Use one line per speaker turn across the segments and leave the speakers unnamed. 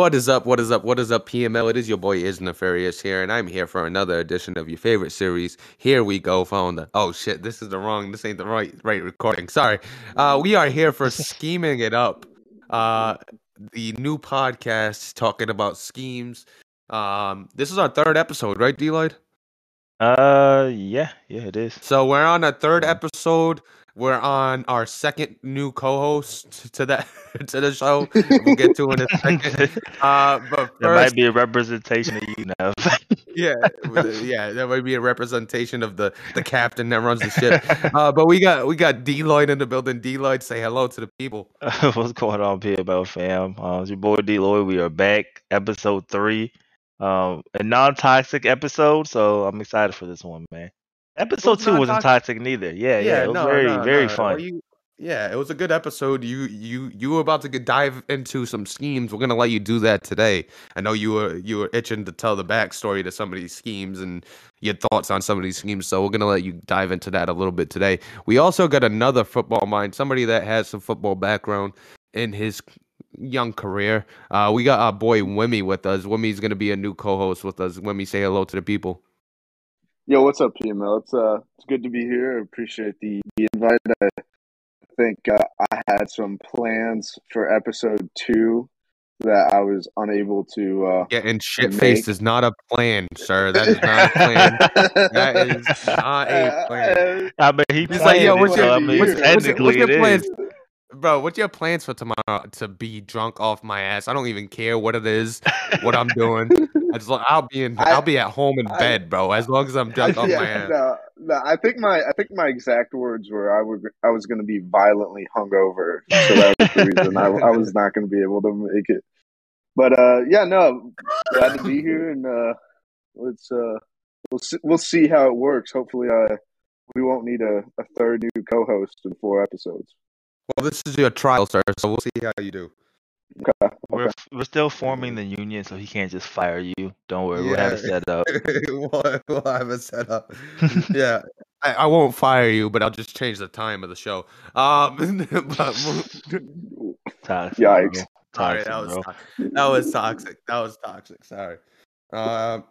What is up? What is up? What is up, PML? It is your boy Is Nefarious here, and I'm here for another edition of your favorite series. Here we go, found the oh shit, this is the wrong, this ain't the right right recording. Sorry. Uh we are here for scheming it up. Uh the new podcast talking about schemes. Um this is our third episode, right, Deloyd?
Uh, yeah, yeah, it is.
So we're on a third episode. We're on our second new co-host to that to the show. We'll get to in a second. Uh, but
There might be a representation of you now.
yeah, yeah, that might be a representation of the the captain that runs the ship. Uh, but we got we got Deloyd in the building. Deloyd, say hello to the people.
What's going on, PML fam? Uh, it's your boy D Lloyd. We are back, episode three. Um, a non-toxic episode, so I'm excited for this one, man. Episode
it's
two wasn't
toxic.
toxic neither. Yeah, yeah, it was very, very fun.
You, yeah, it was a good episode. You you you were about to get, dive into some schemes. We're gonna let you do that today. I know you were you were itching to tell the backstory to some of these schemes and your thoughts on some of these schemes. So we're gonna let you dive into that a little bit today. We also got another football mind, somebody that has some football background in his young career. Uh, we got our boy Wimmy with us. Wimmy's gonna be a new co-host with us. Wimmy, say hello to the people.
Yo, what's up, PML? It's uh, it's good to be here. I appreciate the, the invite. I think uh, I had some plans for episode two that I was unable to. Uh,
Getting shit
make-
faced is not a plan, sir. That is not a plan. That is not a plan.
I mean, he
He's like, yo,
it,
what's
so
your,
I
what's,
mean,
what's, your- what's your
it
plans,
is.
Bro? What's your plans for tomorrow? To be drunk off my ass? I don't even care what it is, what I'm doing. I just, I'll be in,
I-
I'll be at home in
I-
bed, bro. As long as I'm drunk off
yeah,
my ass.
no, no. I think my I think my exact words were I would I was going to be violently hungover, so that was the reason I, I was not going to be able to make it. But uh, yeah, no, glad to be here, and uh, let's uh, we'll see, we'll see how it works. Hopefully, uh, we won't need a, a third new co-host in four episodes.
Well, this is your trial, sir. So we'll see how you do.
Okay.
We're we're still forming the union, so he can't just fire you. Don't worry, we'll have it
Yeah.
set up.
we'll, we'll have it set up. yeah, I, I won't fire you, but I'll just change the time of the show. Um, but
Toxic,
Yikes.
Sorry,
Toxic,
that was to- that was toxic. That was toxic. Sorry. Um,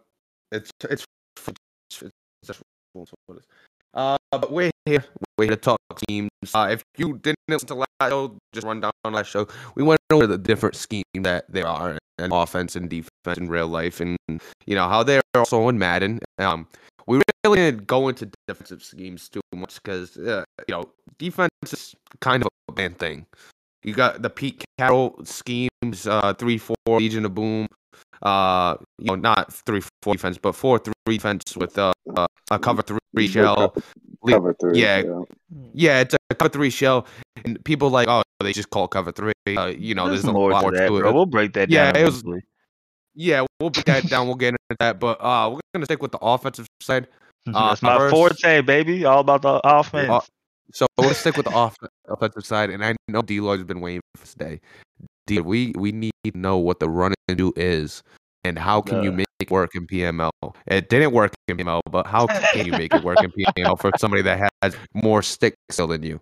it's it's it's just what it is. Uh, but we're here. We're here to talk teams. Uh, if you didn't listen to last show, just run down last show. We went over the different schemes that there are in offense and defense in real life, and you know how they're also in Madden. Um, we really didn't go into defensive schemes too much because uh, you know defense is kind of a bad thing. You got the Pete Carroll schemes, uh, three four Legion of Boom, uh, you know, not three four defense, but four three defense with uh, uh a cover three shell.
Cover three.
yeah. Yeah, it's a cover three shell, and people like, oh, they just call cover three. Uh, you know,
There's
there's, a
more
lot
to
more
that,
to it.
bro. We'll break that
Yeah,
down.
it was-
eventually.
Yeah, we'll break that down. We'll get into that, but uh, we're gonna stick with the offensive side. Uh,
That's my
first-
forte, baby. All about the offense.
Uh, So we'll stick with the off- offensive side, and I know D Lloyd's been waiting for this day. D, we we need to know what the run and do is, and how can you make it work in PML? It didn't work in PML, but how can you make it work in PML for somebody that has more stick skill than you?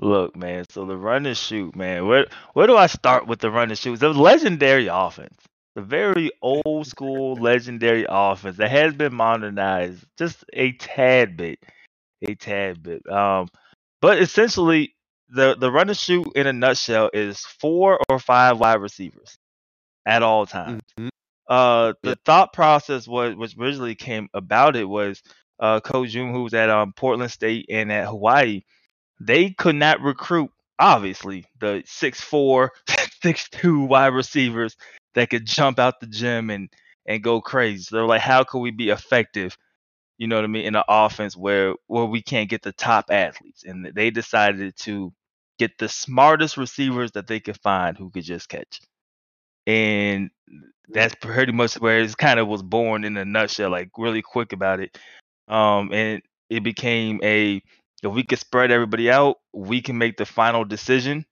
Look, man. So the run and shoot, man. Where where do I start with the run and shoot? The legendary offense, the very old school legendary offense that has been modernized just a tad bit, a tad bit. Um, but essentially, the the run and shoot in a nutshell is four or five wide receivers at all times.
Mhm.
Uh, the
Yeah.
thought process was which originally came about it was uh, Coach June, who was at um, Portland State and at Hawaii they could not recruit obviously the 6'4 6'2 wide receivers that could jump out the gym and and go crazy so they're like how can we be effective you know what i mean in an offense where where we can't get the top athletes and they decided to get the smartest receivers that they could find who could just catch and that's pretty much where it kind of was born in a nutshell like really quick about it um and it became a if we could spread everybody out, we can make the final decision.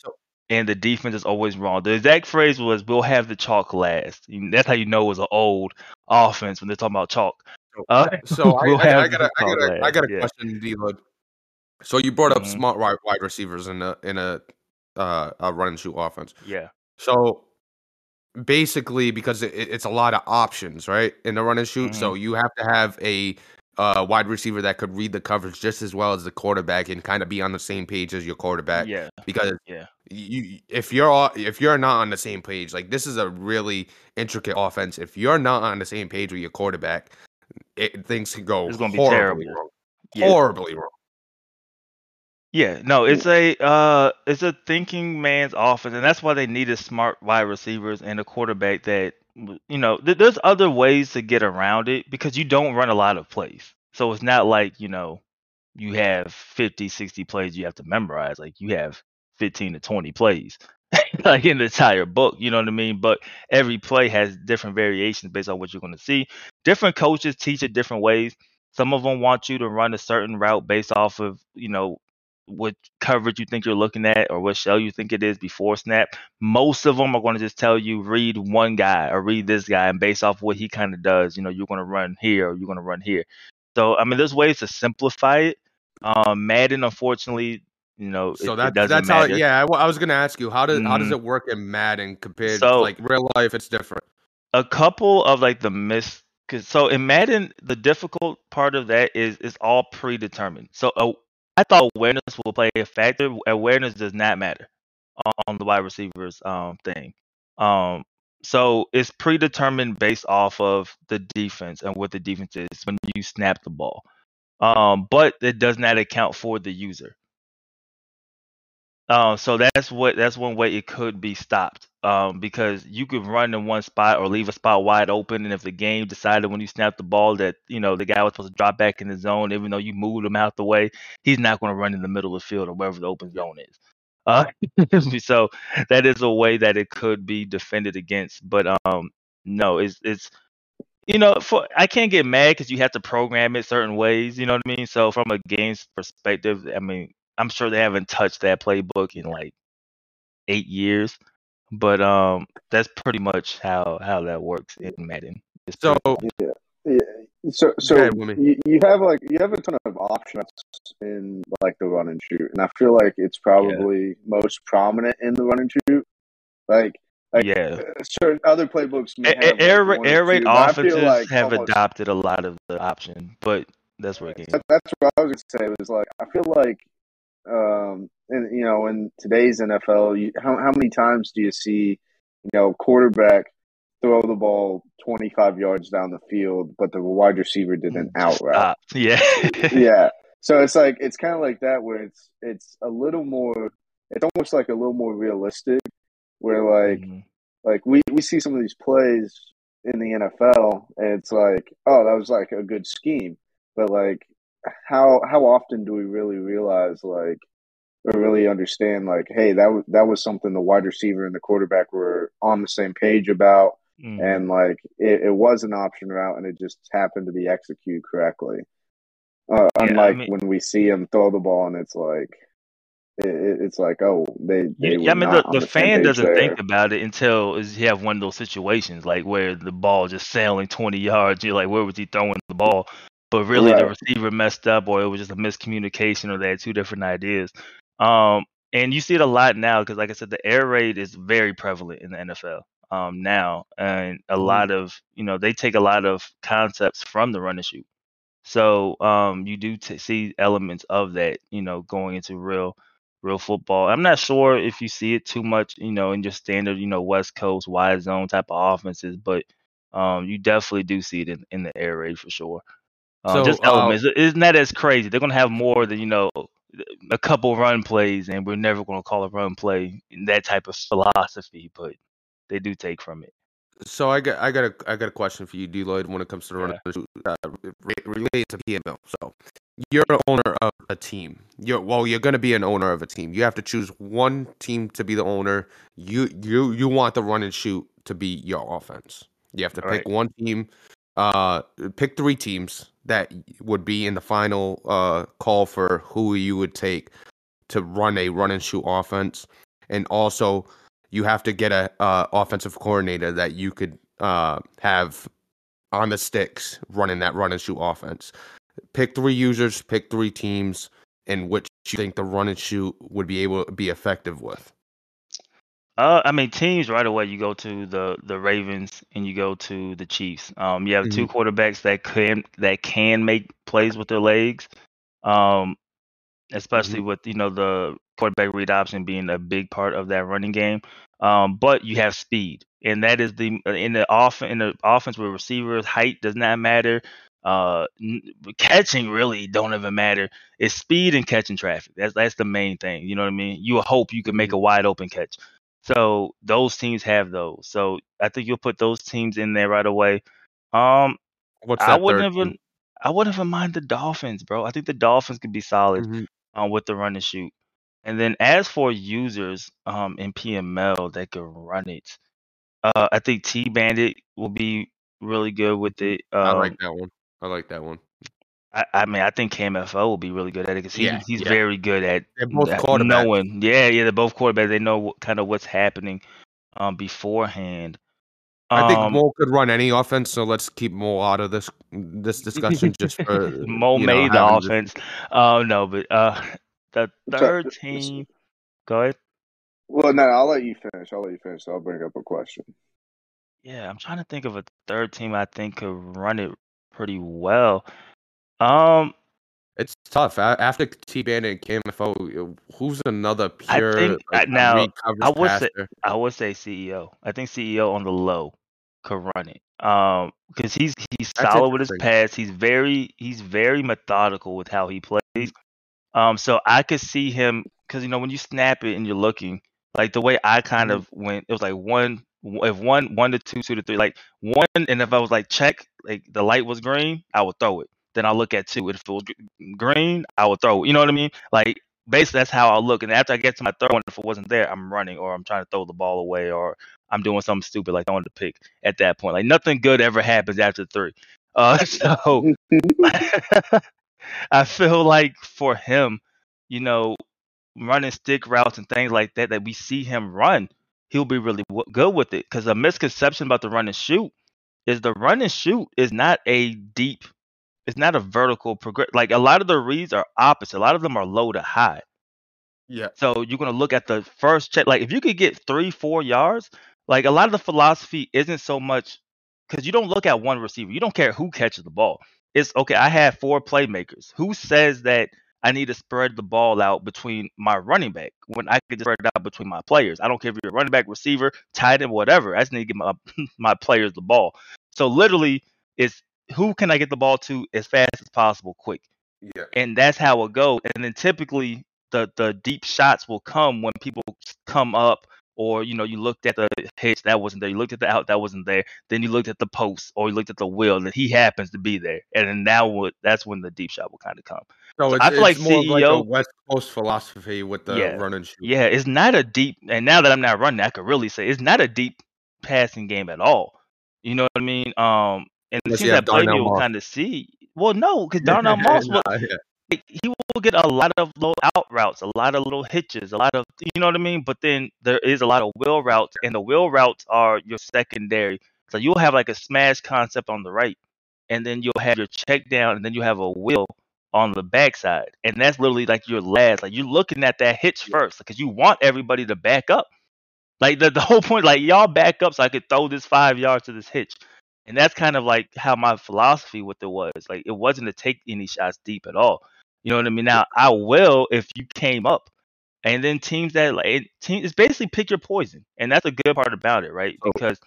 And the defense is always wrong. The exact phrase was, "We'll have the chalk last." That's how you know it was an old offense when they're talking about chalk. Uh,
So I,
we'll
I, I
have
got a, I got a, I got a
last,
question, D Lloyd. So you brought up
Mhm.
smart wide, wide receivers in a in a uh a run and shoot offense.
Yeah.
So basically because it, it's a lot of options, right? In the run and shoot, so
Mm-hmm.
you have to have a uh, wide receiver that could read the coverage just as well as the quarterback and kind of be on the same page as your quarterback.
Yeah,
Because
Yeah.
you if you're all, if you're not on the same page, like this is a really intricate offense. If you're not on the same page with your quarterback, it, things could go
It's gonna be
horribly
terrible.
wrong.
Yeah.
Horribly wrong.
Yeah, no, it's a uh it's a thinking man's offense, and that's why they needed smart wide receivers and a quarterback that you know, th- there's other ways to get around it because you don't run a lot of plays. So it's not like, you know, you have 50, 60 plays you have to memorize. Like you have 15 to 20 plays like in the entire book, you know what I mean? But every play has different variations based on what you're going to see. Different coaches teach it different ways. Some of them want you to run a certain route based off of, you know, what coverage you think you're looking at or what shell you think it is before snap. Most of them are going to just tell you read one guy or read this guy, and based off what he kind of does, you know, you're going to run here or you're going to run here. So I mean, there's ways to simplify it. Um, Madden, unfortunately, you know,
So
it,
that
it
that's
matter.
how. Yeah, I, I was gonna ask you how does how does it work in Madden compared
So-
to like real life? It's different.
a couple of like the miss cause so in Madden the difficult part of that is it's all predetermined. So uh, I thought awareness will play a factor. Awareness does not matter on the wide receivers um thing. Um so it's predetermined based off of the defense and what the defense is when you snap the ball. Um but it does not account for the user. Um, so that's what that's one way it could be stopped. Um, because you could run in one spot or leave a spot wide open, and if the game decided when you snap the ball that you know the guy was supposed to drop back in the zone, even though you moved him out the way, he's not going to run in the middle of the field or wherever the open zone is. Uh, so that is a way that it could be defended against. But um, no, it's it's you know, for I can't get mad because you have to program it certain ways. You know what I mean? So from a game's perspective, I mean, I'm sure they haven't touched that playbook in like eight years, but um, that's pretty much how how that works in Madden. It's
So
pretty cool.
Yeah. So so
ahead,
you, you have like you have a ton of options in like the run and shoot, and I feel like it's probably most prominent in the run and shoot. Like like
yeah,
uh, certain other playbooks may
A-
have
a-
like,
air air raid
two, but I feel
offenses
like
have
almost-
adopted a lot of the option, but that's where it came.
That- That's what I was gonna say. Was like I feel like, um, and you know, in today's NFL, you, how how many times do you see, you know, quarterback throw the ball twenty five yards down the field, but the wide receiver did an out route?
Stop. Yeah.
yeah. So it's like it's kind of like that where it's it's a little more. It's almost like a little more realistic, where like
Mhm.
like we we see some of these plays in the NFL, and it's like, oh, that was like a good scheme, but like, how how often do we really realize like or really understand like, hey, that was that was something the wide receiver and the quarterback were on the same page about,
Mhm.
and like it, it was an option route, and it just happened to be executed correctly. Uh,
I
unlike
mean-
when we see him throw the ball, and it's like. It, it- it's like, oh, they. they
Yeah, I mean, the,
on
the fan doesn't
there.
think about it until is you have one of those situations like where the ball just sailing 20 yards. You're like, where was he throwing the ball? But really, the receiver messed up, or it was just a miscommunication, or they had two different ideas. Um, and you see it a lot now because, like I said, the air raid is very prevalent in the NFL um, now, and a
Mm-hmm.
lot of you know they take a lot of concepts from the run and shoot. So um, you do t- see elements of that, you know, going into real real football. I'm not sure if you see it too much, you know, in your standard, you know, West Coast wide zone type of offenses, but um, you definitely do see it in, in the air raid for sure. Um,
So,
just
uh,
elements. It- It's not as crazy. They're gonna have more than you know, a couple run plays, and we're never gonna call a run play that type of philosophy, but they do take from it.
So I got I got a I got a question for you, D Lloyd, when it comes to the run and shoot, uh, related to PML. So you're an owner of a team. You're well, you're gonna be an owner of a team. You have to choose one team to be the owner. You you you want the run and shoot to be your offense. You have to pick
Right.
one team. Uh, pick three teams that would be in the final uh call for who you would take to run a run and shoot offense, and also you have to get a uh, offensive coordinator that you could uh, have on the sticks running that run and shoot offense. Pick three users, pick three teams, in which you think the run and shoot would be able to be effective with.
Uh, I mean, teams right away. You go to the the Ravens and you go to the Chiefs. Um, you have two quarterbacks that can that can make plays with their legs. Um, especially with you know the quarterback read option being a big part of that running game. Um, but you have speed, and that is the in the off in the offense where receivers height does not matter. Uh, n- catching really don't even matter. It's speed and catching traffic. That's that's the main thing. You know what I mean? You hope you can make a wide open catch. So those teams have those. So I think you'll put those teams in there right away. Um,
What's
I wouldn't
third
even
team?
I wouldn't even mind the Dolphins, bro. I think the Dolphins could be solid
Mhm.
um, with the run and shoot. And then as for users um, in PML that could run it, uh, I think T Bandit will be really good with it. Um,
I like that one. I like that one.
I, I mean, I think KMFO will be really good at it because he,
Yeah,
he's
yeah.
very good at,
They're both
at knowing. Yeah, yeah, they're both quarterbacks. They know what, kind of what's happening um, beforehand.
I think
Um,
Mo could run any offense, so let's keep Mo out of this this discussion just for
Mo
you know,
made the
having this-
offense. Oh no, but uh, the
So-
third team. Go ahead.
Well, no, I'll let you finish. I'll let you finish. So I'll bring up a question.
Yeah, I'm trying to think of a third team I think could run it pretty well. Um,
It's tough. After T Bandit and KMFO, who's another pure?
I think-
like,
uh, now, I would say- I would say CEO. I think CEO on the low could run it. Um, because he's he's
That's
solid with his pass. He's very he's very methodical with how he plays. Um, so I could see him because you know when you snap it and you're looking like the way I kind
Mm-hmm.
of went, it was like one if one one to two, two to three, like one, and if I was like check, like the light was green, I would throw it. Then I'll look at two. If it was green, I would throw. You know what I mean? Like basically that's how I'll look. And after I get to my third one, if it wasn't there, I'm running or I'm trying to throw the ball away or I'm doing something stupid like throwing the pick at that point. Like nothing good ever happens after three. Uh, so I feel like for him, you know, running stick routes and things like that that we see him run, he'll be really w- good with it. Because a misconception about the run and shoot is the run and shoot is not a deep, it's not a vertical progress. Like a lot of the reads are opposite. A lot of them are low to high.
Yeah.
So you're gonna look at the first check. Like if you could get three, four yards, like a lot of the philosophy isn't so much because you don't look at one receiver. You don't care who catches the ball. It's okay. I have four playmakers. Who says that I need to spread the ball out between my running back when I could just spread it out between my players? I don't care if you're a running back, receiver, tight end, whatever. I just need to get my my players the ball. So literally, it's who can I get the ball to as fast as possible, quick
Yeah.
and that's how it goes. And then typically the the deep shots will come when people come up, or you know you looked at the hitch that wasn't there, you looked at the out that wasn't there, then you looked at the post or you looked at the wheel that he happens to be there, and then now what that's when the deep shot will kind of come.
So it's,
I feel
it's
like
more of like a
CEO
West Coast philosophy with the
Yeah.
run and shoot.
Yeah, it's not a deep, and now that I'm not running, I could really say it's not a deep passing game at all. You know what I mean? Um, and the
Unless
teams
you have
that play me will kind of see. Well, no, because Darnell Moss will
Nah, yeah.
like, he will get a lot of low out routes, a lot of little hitches, a lot of you know what I mean. But then there is a lot of wheel routes, and the wheel routes are your secondary. So you'll have like a smash concept on the right, and then you'll have your check down, and then you have a wheel on the backside, and that's literally like your last. Like you're looking at that hitch first, because you want everybody to back up. Like the, the whole point, like y'all back up so I could throw this five yards to this hitch. And that's kind of like how my philosophy with it was. Like it wasn't to take any shots deep at all. You know what I mean? Now I will if you came up. And then teams that like it, team it's basically pick your poison. And that's a good part about it, right?
Oh.
Because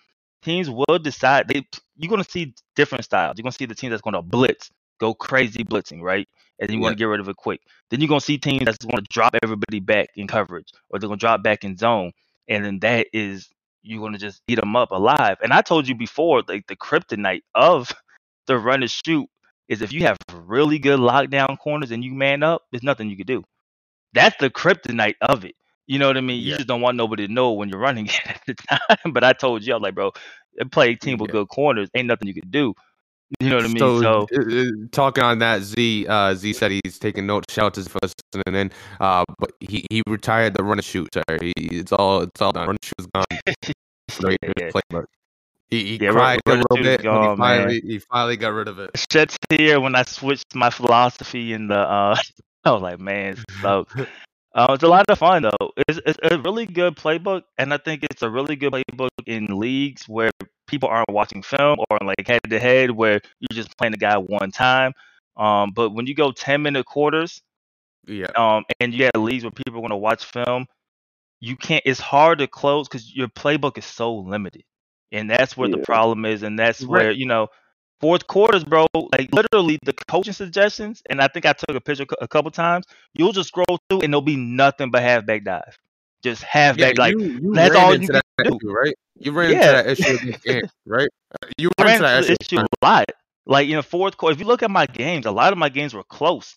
teams will decide they you're gonna see different styles. You're gonna see the team that's gonna blitz, go crazy blitzing, right? And then you want to get rid of it quick. Then you're gonna see teams that's gonna drop everybody back in coverage, or they're gonna drop back in zone, and then that is you're gonna just eat them up alive. And I told you before, like the kryptonite of the run and shoot is if you have really good lockdown corners and you man up, there's nothing you can do. That's the kryptonite of it. You know what I mean? You
Yeah.
just don't want nobody to know when you're running it at the time. But I told you, I was like, bro, play a team with
Yeah.
good corners, ain't nothing you can do. You know what I mean?
So,
So
uh, uh, talking on that, Z uh, Z said he's taking notes. Shout out to Z for listening in. Uh, but he, he retired the run and shoot. Sorry, he, it's all it's all done. Run and shoot is gone. He
Yeah,
play, he, he
Yeah,
cried a little bit.
gone,
he finally he finally got rid of it.
sheds here when I switched my philosophy in the uh I was like, man, so Uh, it's a lot of fun though. It's, it's a really good playbook, and I think it's a really good playbook in leagues where people aren't watching film or like head to head where you're just playing the guy one time. Um, but when you go 10 minute quarters,
Yeah.
um, and you have leagues where people are going to watch film, you can't. It's hard to close because your playbook is so limited, and that's where the problem is, and that's
Right.
where you know. Fourth quarters, bro. Like literally, the coaching suggestions, and I think I took a picture a couple times. You'll just scroll through, and there'll be nothing but halfback dive, just halfback.
Yeah,
like
you, you
that's all you can do.
issue, right? You ran
Yeah.
into that issue against Ant, right? You ran
ran
into that issue.
issue a lot. Like in the fourth quarter, if you look at my games, a lot of my games were close.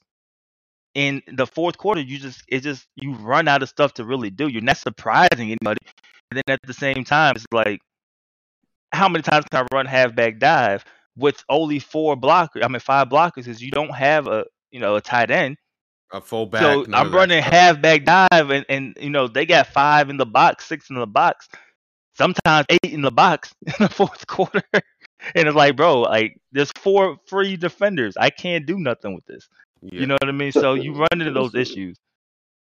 In the fourth quarter, you just it just you run out of stuff to really do. You're not surprising anybody. And then at the same time, it's like how many times can I run halfback dive with only four blockers? I mean five blockers is you don't have a you know a tight end.
A fullback.
so I'm running
stuff.
halfback dive and, and you know they got five in the box, six in the box, sometimes eight in the box in the fourth quarter. and it's like, bro, like there's four free defenders. I can't do nothing with this.
Yeah.
You know what I mean?
So-
So you run into those issues.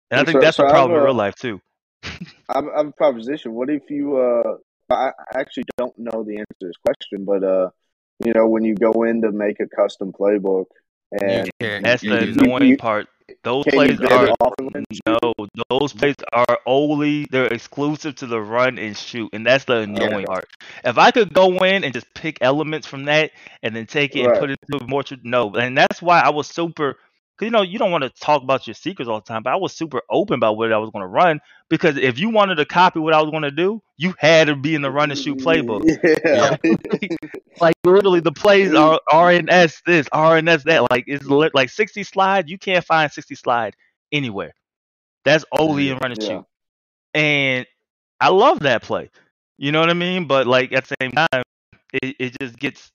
And I
So-
think that's
so
a
I
problem
have
in real life too.
I'm, I have a proposition. What if you? Uh, I I actually don't know the answer to this question, but uh, you know, when you go in to make a custom playbook, and
you can't.
That's
you,
the
you-
annoying
you-
part. Those
can
plays are
it off of it?
no, those plays are only they're exclusive to the run and shoot, and that's the annoying part. If I could go in and just pick elements from that and then take it
Right.
and put it into more no, and that's why I was super. Cause you know you don't want to talk about your secrets all the time, but I was super open about what I was going to run because if you wanted to copy what I was going to do, you had to be in the run and shoot playbook.
Mm, yeah.
Like literally, the plays mm. are RNS this, RNS that. Like it's like sixty slide. You can't find sixty slide anywhere. That's only in mm, run and
Yeah.
shoot. And I love that play. You know what I mean? But like at the same time, it, it just gets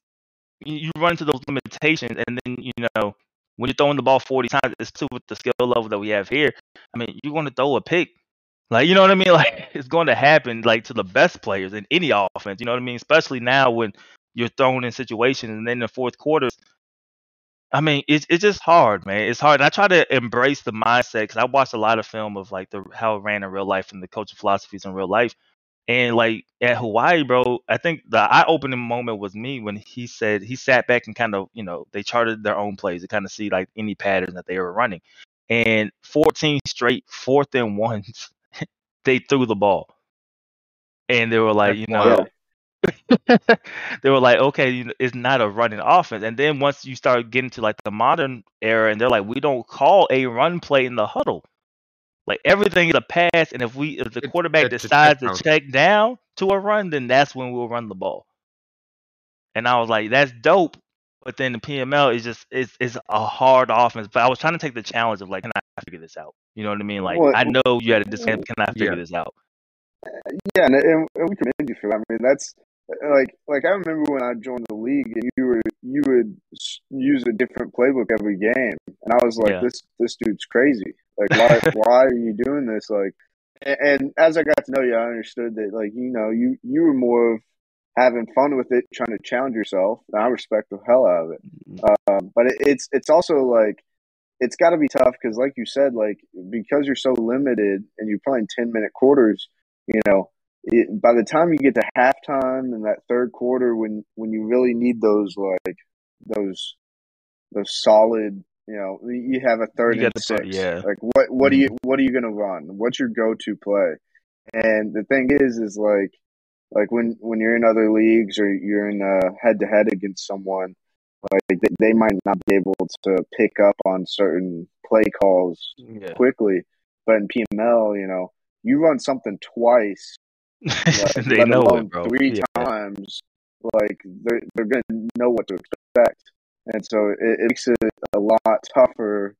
you you run into those limitations, and then you know when you're throwing the ball 40 times, it's too with the skill level that we have here. I mean, you're going to throw a pick. Like, you know what I mean? Like, it's going to happen, like, to the best players in any offense. You know what I mean? Especially now when you're thrown in situations and then in the fourth quarters. I mean, it's it's just hard, man. It's hard. And I try to embrace the mindset because I watched a lot of film of like the how it ran in real life and the coaching philosophies in real life. And like at Hawaii, bro, I think the eye-opening moment was me when he said he sat back and kind of, you know, they charted their own plays to kind of see like any patterns that they were running. And 14 straight fourth and ones, they threw the ball, and they were like, you know, they were like, okay, it's not a running offense. And then once you start getting to like the modern era, and they're like, we don't call a run play in the huddle. Like everything is a pass, and if we if the
It's-
quarterback
it's
decides to check down to a run, then that's when we'll run the ball. And I was like, that's dope. But then the PML is just it's it's a hard offense. But I was trying to take the challenge of like, can I figure this out? You know what I mean? Like
Well,
I know you had a discount, can I figure
Yeah.
this out?
Yeah, and, and, and we commend you for that. I mean, that's uh, like like I remember when I joined the league, and you were you would use a different playbook every game, and I was like,
Yeah.
this this dude's crazy. Like, why why are you doing this? Like, and, and as I got to know you, I understood that like you know you you were more of having fun with it, trying to challenge yourself. And I respect the hell out of it. Um, but it, it's it's also like it's got to be tough because, like you said, like because you're so limited and you're playing ten minute quarters, you know, it, by the time you get to halftime and that third quarter, when when you really need those like those those solid, you know, you have a third
You
and
got to put-
six.
yeah.
Like what what do mm-hmm. you what are you gonna run? What's your go to play? And the thing is, is like like when when you're in other leagues or you're in a head to head against someone like they, they might not be able to pick up on certain play calls
Yeah.
quickly but in pml you know you run something twice like,
they
let
know
alone
it, bro.
three
Yeah.
times like they're, they're gonna know what to expect and so it, it makes it a lot tougher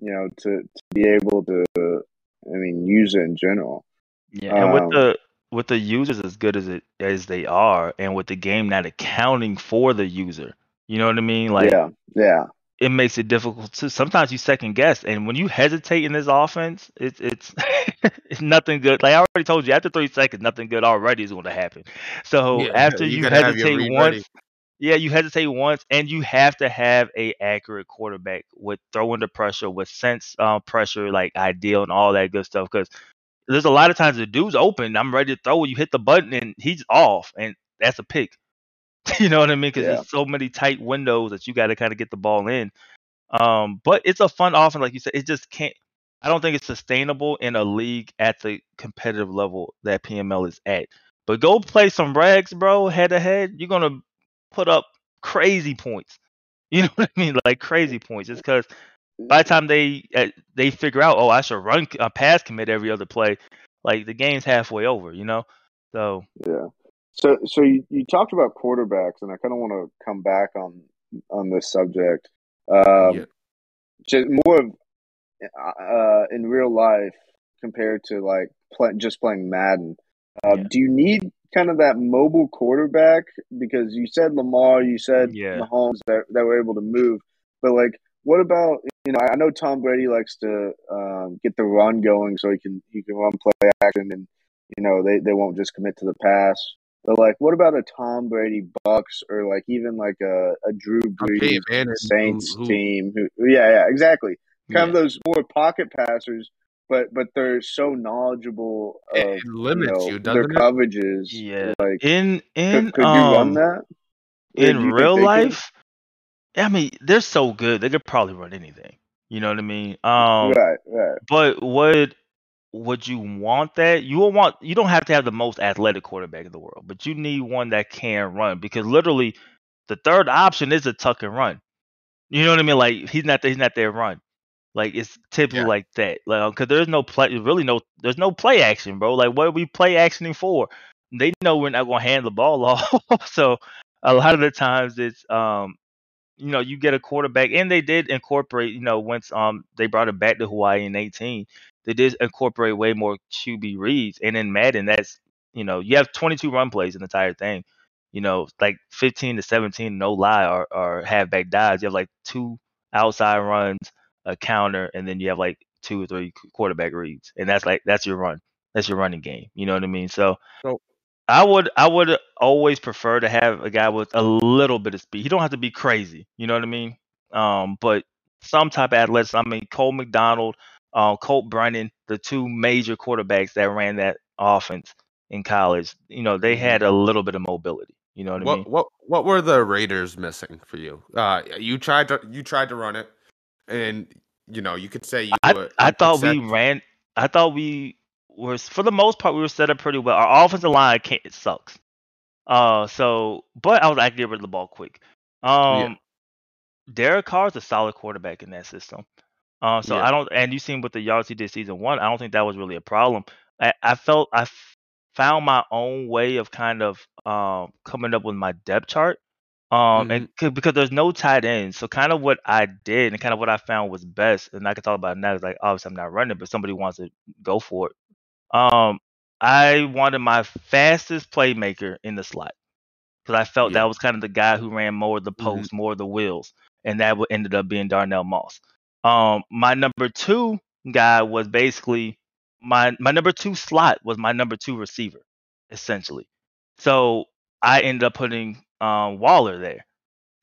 you know to, to be able to i mean use it in general
Yeah, and with
Um,
the with the users as good as it as they are, and with the game not accounting for the user, you know what I mean? Like
yeah yeah
it makes it difficult to sometimes you second guess, and when you hesitate in this offense, it's it's it's nothing good. Like I already told you, after three seconds, nothing good already is going to happen. So
Yeah,
after
you
you,
gotta have your
hesitate once,
ready.
Yeah, you hesitate once, and you have to have a accurate quarterback with throwing the pressure, with sense uh, pressure, like ideal and all that good stuff. Because there's a lot of times the dude's open, I'm ready to throw, you hit the button, and he's off, and that's a pick. you know what I mean? Because
Yeah.
there's so many tight windows that you got to kind of get the ball in. Um, but it's a fun offense, like you said. It just can't. I don't think it's sustainable in a league at the competitive level that PML is at. But go play some rags, bro, head to head. You're gonna put up crazy points. You know what I mean? Like crazy points. It's because by the time they uh, they figure out, oh, I should run a pass commit every other play, like the game's halfway over. You know, so
Yeah. So so you, you talked about quarterbacks, and I kind of want to come back on on this subject. Um,
Yeah.
Just more of uh, in real life compared to like play, just playing Madden. Uh,
Yeah.
Do you need kind of that mobile quarterback? Because you said Lamar, you said
Yeah.
Mahomes that that were able to move, but like. What about you know? I know Tom Brady likes to um, get the run going so he can he can run play action and you know they, they won't just commit to the pass. But like, what about a Tom Brady Bucks or like even like a, a Drew Brees
Dave
Saints
who- who-
team? Who, yeah, yeah, exactly. Kind of those more pocket passers, but but they're so knowledgeable of
It limits
you, know,
you,
their
doesn't it?
coverages.
Yeah.
like
in in
could, could you
um
run that?
In
do you think
real
they could?
life, I mean, they're so good. They could probably run anything. You know what I mean? Um,
right, right.
but would would you want that? You will want. You don't have to have the most athletic quarterback in the world, but you need one that can run because literally, the third option is a tuck and run. You know what I mean? Like he's not. He's not there run. Like it's typically
Yeah.
like that. Like because there's no play. Really no. There's no play action, bro. Like what are we play actioning for? They know we're not gonna hand the ball off. so a lot of the times it's um you know, you get a quarterback, and they did incorporate, you know, once um they brought it back to Hawaii in 18, they did incorporate way more QB reads, and in Madden, that's you know, you have 22 run plays in the entire thing, you know, like 15 to 17, no lie, are are halfback dives. You have like two outside runs, a counter, and then you have like two or three quarterback reads, and that's like that's your run, that's your running game. You know what I mean? So
So-
I would I would always prefer to have a guy with a little bit of speed. He don't have to be crazy, you know what I mean? Um, but some type of athletes. I mean, Cole McDonald, uh, Colt Brennan, the two major quarterbacks that ran that offense in college. You know, they had a little bit of mobility. You know what, I mean?
What what what were the Raiders missing for you? Uh, you tried to you tried to run it, and you know you could say you.
I
were
I thought we ran. I thought we were for the most part we were set up pretty well. Our offensive line can't it sucks. Uh, so but I was could get rid of the ball quick. Um, Derek Carr Carr's a solid quarterback in that system. Um, so
Yeah.
I don't. And you seen what the yards he did season one. I don't think that was really a problem. I, I felt I f- found my own way of kind of um coming up with my depth chart. Um, and c- because there's no tight end, so kind of what I did and kind of what I found was best, and I can talk about it now. Is like obviously I'm not running, but somebody wants to go for it. Um, I wanted my fastest playmaker in the slot because I felt
Yeah.
that was kind of the guy who ran more of the post, more of the wheels, and that would ended up being Darnell Moss. Um, my number two guy was basically my my number two slot was my number two receiver, essentially. So I ended up putting um, Waller there.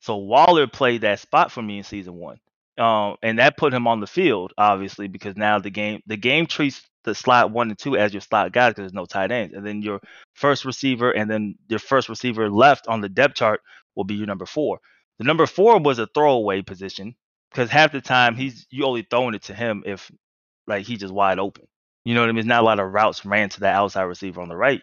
So Waller played that spot for me in season one, um, and that put him on the field, obviously, because now the game the game treats the slot one and two as your slot guys because there's no tight ends, and then your first receiver and then your first receiver left on the depth chart will be your number four. The number four was a throwaway position because half the time he's you only throwing it to him if like he's just wide open. You know what I mean? There's not a lot of routes ran to that outside receiver on the right.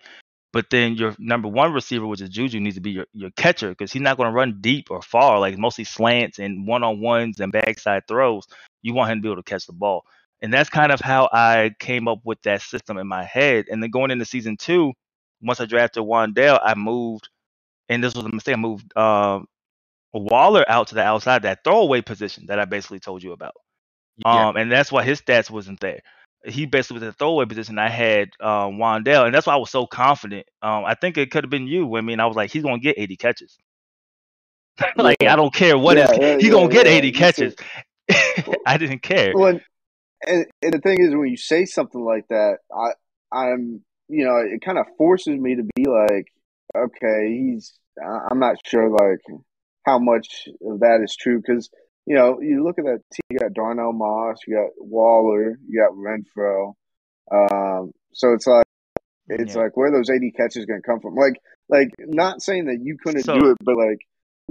But then your number one receiver, which is Juju, needs to be your, your catcher because he's not going to run deep or far, like mostly slants and one on ones and backside throws. You want him to be able to catch the ball. And that's kind of how I came up with that system in my head. And then going into season two, once I drafted Wandale, I moved, and this was a mistake. I moved um, Waller out to the outside, that throwaway position that I basically told you about.
Yeah.
Um, and that's why his stats wasn't there. He basically was in the throwaway position. I had um, Wandale, and that's why I was so confident. Um, I think it could have been you. I mean, I was like, he's gonna get 80 catches. like
Yeah.
I don't care what
Yeah, yeah,
he's
yeah,
gonna get 80
me
catches. I didn't care.
Well, and, and and the thing is, when you say something like that, I I'm you know it kind of forces me to be like, okay, he's I- I'm not sure like how much of that is true because you know you look at that team. You got Darnell Moss, you got Waller, you got Renfrow. Um, so it's like it's
Yeah.
like where are those 80 catches going to come from? Like like not saying that you couldn't
So-
do it, but like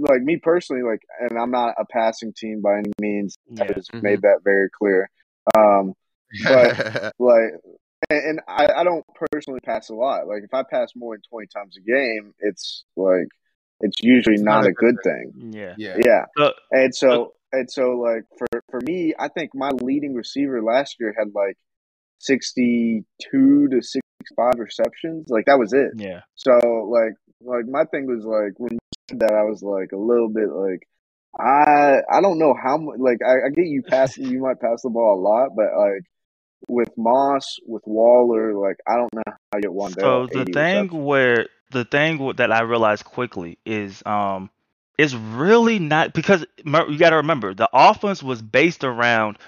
like me personally, like, and I'm not a passing team by any means. I
Yeah.
just
Mhm.
made that very clear. Um, But- like and, and I, I don't personally pass a lot like if i pass more than 20 times a game it's like it's usually
It's
not, a good thing
Yeah.
yeah.
yeah
So,
and so and so like for for me i think my leading receiver last year had like 62 to 65 receptions like that was it
yeah.
so like like my thing was like when you said that i was like a little bit like i i don't know how much like i, I get you pass you might pass the ball a lot but like with moss with waller like i don't know how you get one down.
So the thing where the thing that I realized quickly is um it's really not because you got to remember the offense was based around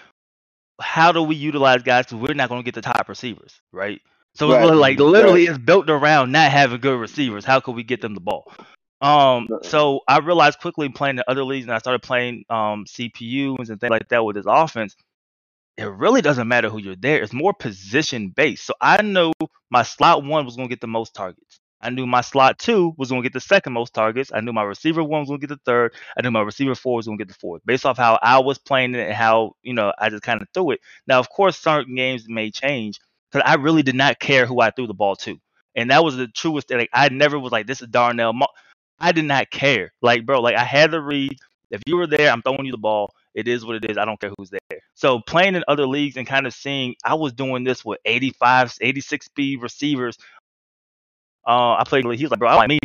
how do we utilize guys because we're not going to get the top receivers, right? So
Right,
really like
right.
literally it's built around not having good receivers. How could we get them the ball? Um, so I realized quickly playing the other leagues and I started playing um CPUs and things like that with this offense. It really doesn't matter who you're there. It's more position based. So I know my slot one was going to get the most targets. I knew my slot two was going to get the second most targets. I knew my receiver one was going to get the third. I knew my receiver four was going to get the fourth, based off how I was playing it and how you know I just kind of threw it. Now, of course, certain games may change because I really did not care who I threw the ball to, and that was the truest. Like I never was like, "This is Darnell." I did not care. Like, bro, like I had to read. If you were there, I'm throwing you the ball. It is what it is. I don't care who's there. So playing in other leagues and kind of seeing, I was doing this with 85, 86 speed receivers. Uh, I played. He was like, bro, I don't like me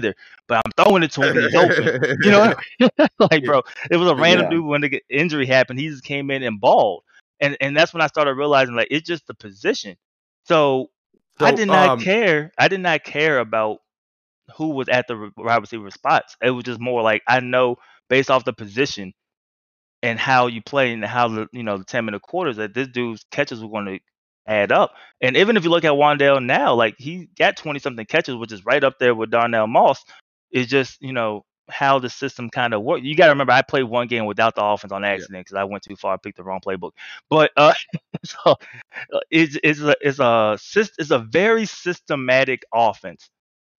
neither, but I'm throwing it to him. He's open. You know, like, bro, it was a random
Yeah.
dude when the injury happened. He just came in and balled, and and that's when I started realizing like it's just the position. So, I did not
um,
care. I did not care about who was at the wide receiver spots. It was just more like I know based off the position and how you play and how the you know the ten minute quarters that this dude's catches were going to add up. And even if you look at Wandale now, like he got twenty something catches, which is right up there with Darnell Moss. It's just you know how the system kind of works. You got to remember, I played one game without the offense on accident because I went too far, I picked the wrong playbook. But uh, so uh, it's it's a it's a it's a very systematic offense.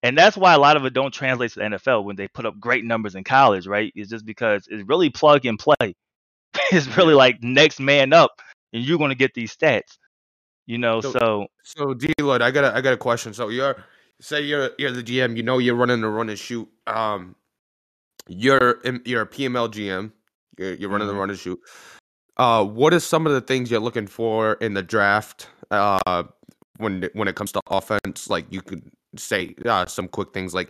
And that's why a lot of it don't translate to the NFL when they put up great numbers in college, right? It's just because it's really plug and play. it's really like next man up, and you're going to get these stats. You know,
So-
so,
So D Lloyd, I got a I got a question. So you're say you're you're the GM, you know you're running the run and shoot. Um you're you're a PML GM. You're, you're running
Mhm.
the run and shoot. Uh what are some of the things you're looking for in the draft uh when when it comes to offense? Like you could say uh, some quick things like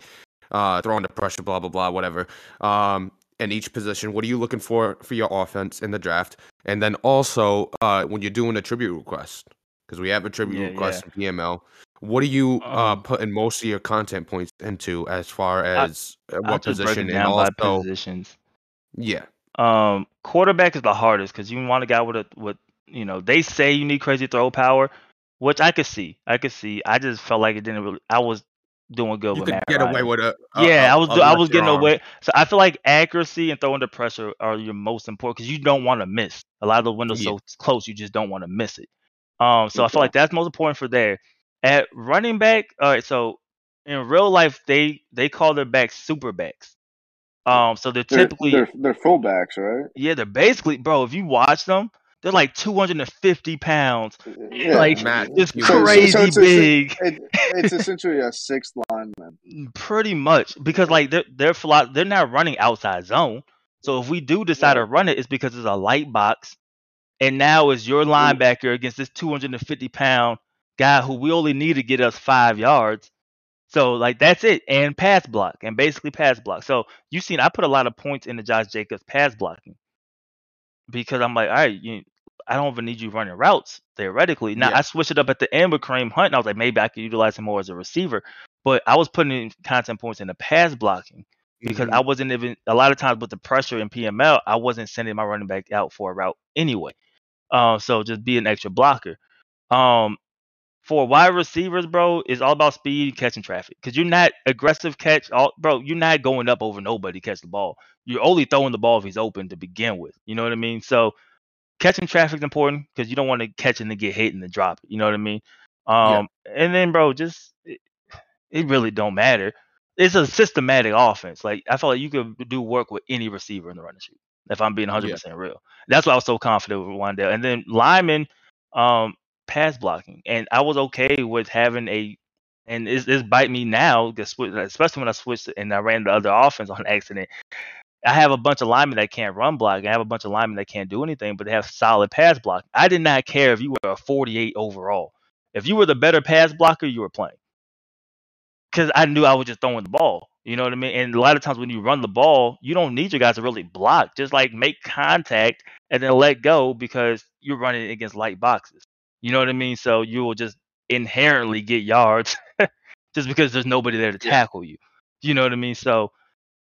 uh throwing the pressure, blah blah blah, whatever. Um in each position, what are you looking for for your offense in the draft? And then also uh when you're doing a tribute request because we have a tribute
Yeah,
request in PML. What are you uh,
Um,
putting most of your content points into as far as uh,
I'll
what
break
position and also
positions.
yeah
Um, quarterback is the hardest because you want a guy with a with you know they say you need crazy throw power, which I could see. I could see. I just felt like it didn't really. I was doing good
you
with
could get away with a, a
yeah,
a-
I was do- I was getting
arm.
away. So I feel like accuracy and throwing the pressure are your most important because you don't want to miss. A lot of the windows
Yeah.
so close, you just don't want to miss it. Um, so I feel like that's most important for there. At running back, all right. So in real life, they they call their backs super backs. Um, so they're
They're,
typically
they're they're fullbacks, right?
yeah, they're basically, bro. If you watch them, they're like 250 pounds,
Yeah.
like
Matt,
just
you-
So- so
crazy
it's
big.
It, it's essentially a sixth lineman.
Pretty much because like they're they're philo- they're not running outside zone. So if we do decide to run it, it's because it's a light box, and now it's your linebacker against this 250 pound guy who we only need to get us five yards. So like that's it, and pass block, and basically pass block. So you've seen I put a lot of points into Josh Jacobs pass blocking because I'm like, all right, you, I don't even need you running routes theoretically. Now
Yeah.
I switched it up at the end with Kareem Hunt, and I was like, maybe I could utilize him more as a receiver. But I was putting in content points into pass blocking because
Mhm.
I wasn't even a lot of times with the pressure in PML, I wasn't sending my running back out for a route anyway. Uh, so just be an extra blocker. Um, for wide receivers, bro, it's all about speed, catching traffic. Because you're not aggressive catch, all, bro. You're not going up over nobody to catch the ball. You're only throwing the ball if he's open to begin with. You know what I mean? So catching traffic is important because you don't want to catch and then get hit and then drop it. You know what I mean? Um, and then, bro, just it, it really don't matter. It's a systematic offense. Like I feel like you could do work with any receiver in the run and shoot. If I'm being 100
Yeah.
percent real, that's why I was so confident with Wandale. And then Lyman, um, pass blocking, and I was okay with having a, and it's, it's bite me now, especially when I switched and I ran the other offense on accident. I have a bunch of linemen that can't run block. I have a bunch of linemen that can't do anything, but they have solid pass block. I did not care if you were a 48 overall. If you were the better pass blocker, you were playing. Because I knew I was just throwing the ball. You know what I mean? And a lot of times when you run the ball, you don't need your guys to really block. Just like make contact and then let go because you're running against light boxes. You know what I mean? So you will just inherently get yards just because there's nobody there to tackle you. You know what I mean? So,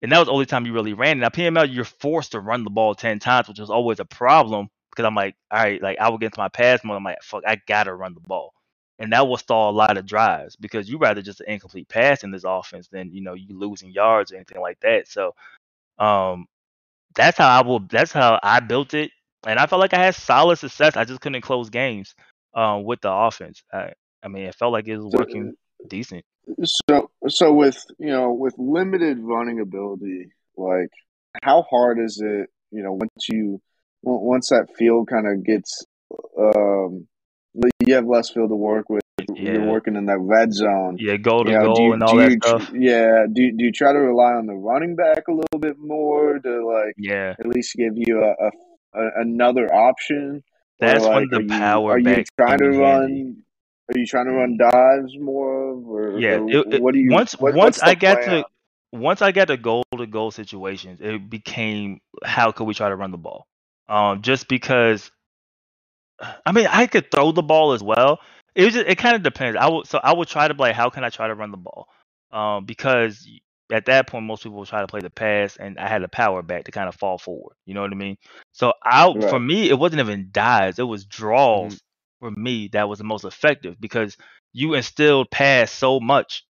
and that was the only time you really ran. Now PML, you're forced to run the ball ten times, which was always a problem because I'm like, all right, like I would get into my pass mode. I'm like, fuck, I gotta run the ball, and that will stall a lot of drives because you rather just an incomplete pass in this offense than you know you losing yards or anything like that. So, um, that's how I will. That's how I built it, and I felt like I had solid success. I just couldn't close games, um, with the offense. I, I mean, it felt like it was
So-
working decent.
So, so with you know, with limited running ability, like how hard is it? You know, once you once that field kind of gets, um, you have less field to work with. You're working in that red zone.
Yeah, goal to
You know,
goal
you,
and all that
you,
stuff.
Yeah. Do do you try to rely on the running back a little bit more to like
Yeah,
at least give you a, a, a another option?
That's when
like,
the
are you,
power
are you trying to
in
run? Are you trying to run dives more, of, or,
Yeah,
or
it- it-
what do you?
once
what,
once I got
plan?
to once I got to goal to goal situations, it became how could we try to run the ball? Um, just because, I mean, I could throw the ball as well. It was just, it kind of depends. I would so I would try to play. how can I try to run the ball? Um, because at that point, most people would try to play the pass, and I had the power back to kind of fall forward. You know what I mean? So I for me, it wasn't even dives; it was draws for me that was the most effective because you instilled pass so much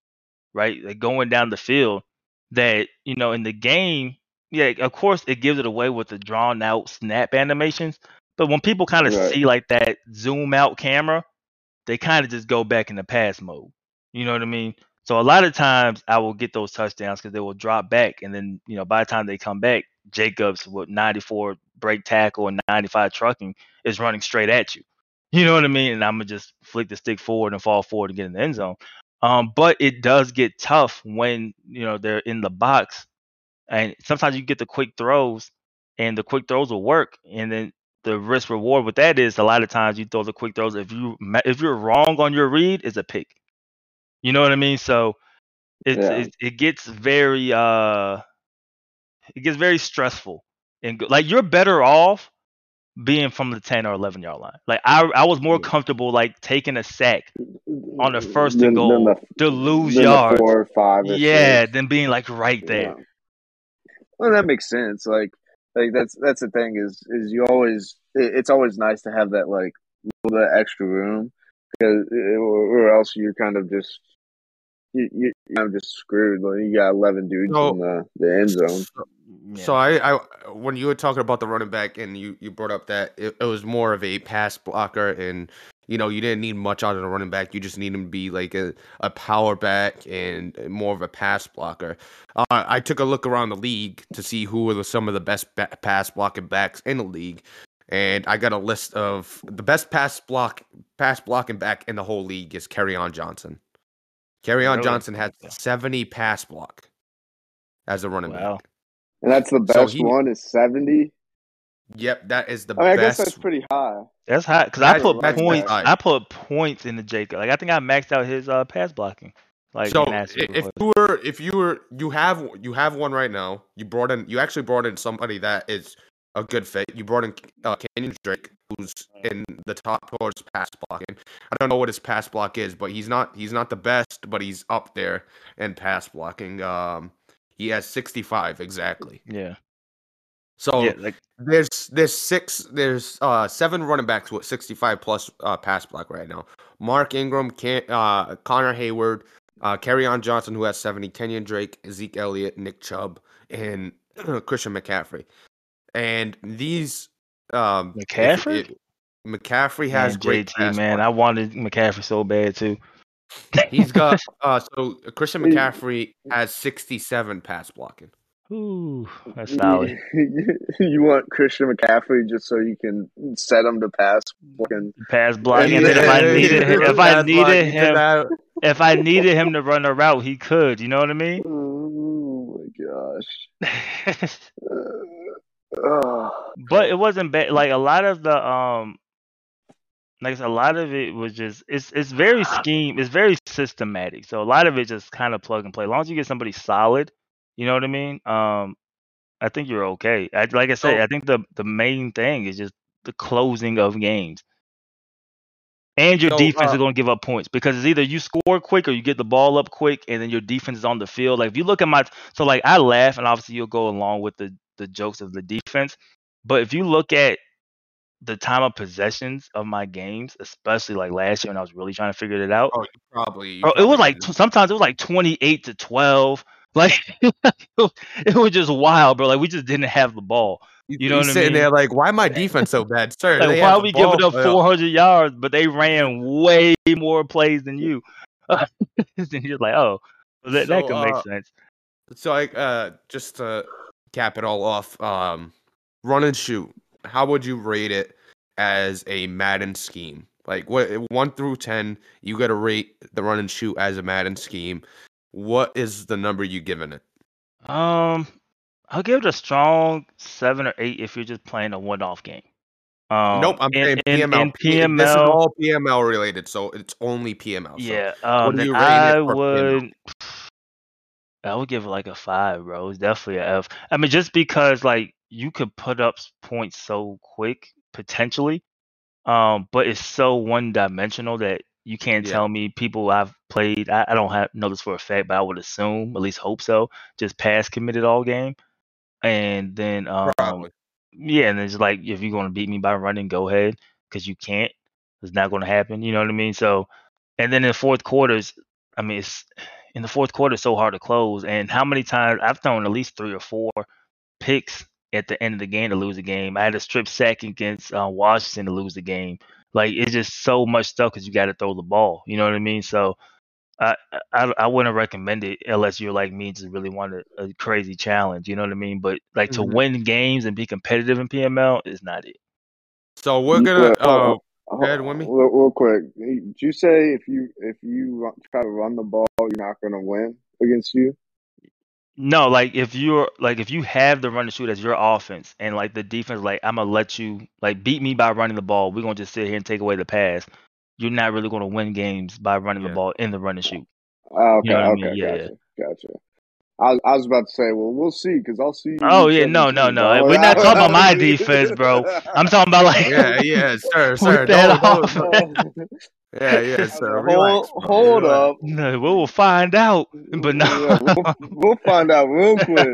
right? Like going down the field that, you know, in the game, yeah, of course it gives it away with the drawn out snap animations. But when people kind of
Right.
see like that zoom out camera, they kind of just go back in the pass mode. You know what I mean? So a lot of times I will get those touchdowns because they will drop back, and then you know by the time they come back, Jacobs with 94 break tackle and 95 trucking is running straight at you. You know what I mean? And I'm gonna just flick the stick forward and fall forward and get in the end zone. Um, but it does get tough when you know they're in the box, and sometimes you get the quick throws, and the quick throws will work, and then the risk reward with that is a lot of times you throw the quick throws. If you if you're wrong on your read, it's a pick. You know what I mean? So it's
Yeah.
it, it gets very uh it gets very stressful and like you're better off being from the 10 or 11 yard line. Like I I was more comfortable like taking a sack on the first and goal
the,
to lose yards.
four or five. or
Yeah,
six.
than being like right there.
Yeah. Well, that makes sense. Like, like that's that's the thing is is you always it, it's always nice to have that like little bit extra room because eh, eh, or, or else you're kind of just you you you're kind of just screwed. Like you got eleven dudes
So-
in the the end zone.
So,
Yeah.
so I, I, when you were talking about the running back and you, you brought up that it, it was more of a pass blocker and you know you didn't need much out of the running back. You just need him to be like a, a power back and more of a pass blocker. Uh, I took a look around the league to see who were the, some of the best ba- pass blocking backs in the league, and I got a list of the best pass block pass blocking back in the whole league is on Johnson. on
Really?
Johnson had seventy pass block as a running
Wow.
back.
And that's the
So
best
he-
one is seventy.
Yep, that is the
I mean, I guess that's pretty high.
That's high because I put
that's
points.
high.
I put points in the Jacob. Like I think I maxed out his uh pass blocking. Like
so
in
i-
that Super
if you were, if you were, you have, you have one right now. You brought in, you actually brought in somebody that is a good fit. You brought in uh, Kenyan Drake, who's in the top towards pass blocking. I don't know what his pass block is, but he's not, he's not the best, but he's up there in pass blocking. Um, he has sixty five exactly.
yeah.
So
yeah, like
there's there's six there's uh seven running backs with 65 plus uh pass block right now. Mark Ingram, Can, uh Connor Hayward, uh on Johnson who has 70, Kenyan Drake, Zeke Elliott, Nick Chubb, and Christian McCaffrey. And these um
McCaffrey?
It, it, McCaffrey has
man,
great
JT, man.
block.
I wanted McCaffrey so bad too.
He's got uh so Christian McCaffrey has 67 pass blocking.
Ooh, that's solid.
you want Christian McCaffrey just so you can set him to pass fucking
pass blocking. And then if I needed him, if I needed him, if I needed him to run a route, he could. You know what I mean?
Oh my gosh.
but it wasn't bad. Like a lot of the um, like a lot of it was just it's it's very scheme. It's very systematic. So a lot of it just kind of plug and play. As long as you get somebody solid you know what I mean? Um, I think you're okay. I, like I said,
So-
I think the the main thing is just the closing of games. And your
So,
defense
uh,
is going to give up points because it's either you score quick or you get the ball up quick, and then your defense is on the field. Like if you look at my, so like I laugh, and obviously you'll go along with the the jokes of the defense. But if you look at the time of possessions of my games, especially like last year when I was really trying to figure it out,
Oh, probably. you
it was like tw- sometimes it was like twenty eight to twelve. Like it was just wild, bro. Like we just didn't have the ball. you know
He's
what I
sitting
mean?
there like, why my defense so bad, sir?
Like why are we giving up four hundred yards, but they ran way more plays than you? and you're like, oh, that, that
So,
could
uh,
make sense.
So like uh just to cap it all off, um run and shoot. How would you rate it as a Madden scheme? Like what one through ten, you gotta rate the run and shoot as a Madden scheme. What is the number you giving it?
Um, I'll give it a strong seven or eight if you're just playing a one off game. Um,
nope, I'm
in,
saying
in,
PML. This is all PML related, so it's only PML. So
Yeah, um,
you
I
for PML?
would. I would give it like a five, bro. It's definitely a F. I mean, just because like you could put up points so quick potentially, um, but it's so one dimensional that you can't
Yeah.
tell me people I've played. I, I don't have know this for a fact, but I would assume, at least hope so, just pass committed all game, and then um,
Probably.
yeah, and it's like if you're going to beat me by running, go ahead, because you can't. It's not going to happen. You know what I mean? So, and then in the fourth quarters, I mean, it's in the fourth quarter, it's so hard to close. And how many times I've thrown at least three or four picks at the end of the game to lose a game. I had a strip sack against uh, Washington to lose the game. Like it's just so much stuff because you got to throw the ball. You know what I mean? So. I, I I wouldn't recommend it unless you're like me, just really want a, a crazy challenge. You know what I mean? But like to
Mhm.
win games and be competitive in PML is not it.
So we're gonna
Well,
uh
Hold-
ahead, Wimmy.
Real, real quick, did you say if you if you try to run the ball, you're not going to win against you?
No, like if you're like if you have the run and shoot as your offense and like the defense, like I'm gonna let you like beat me by running the ball. We're gonna just sit here and take away the pass. You're not really gonna win games by running
Yeah.
the ball in the run and shoot.
Okay, oh,
You know what I mean?
okay,
Yeah,
gotcha, gotcha. I, I was about to say, well, we'll see because I'll see you.
Oh, yeah, no, no, no.
bro.
We're not talking about my defense, bro. I'm talking about like
Yeah, yeah, sir, sir.
with that
Don't, don't, yeah, yeah, sir.
hold,
Relax, bro,
hold
relax.
up.
No, we will find out. But no,
Yeah, we'll, we'll find out real quick.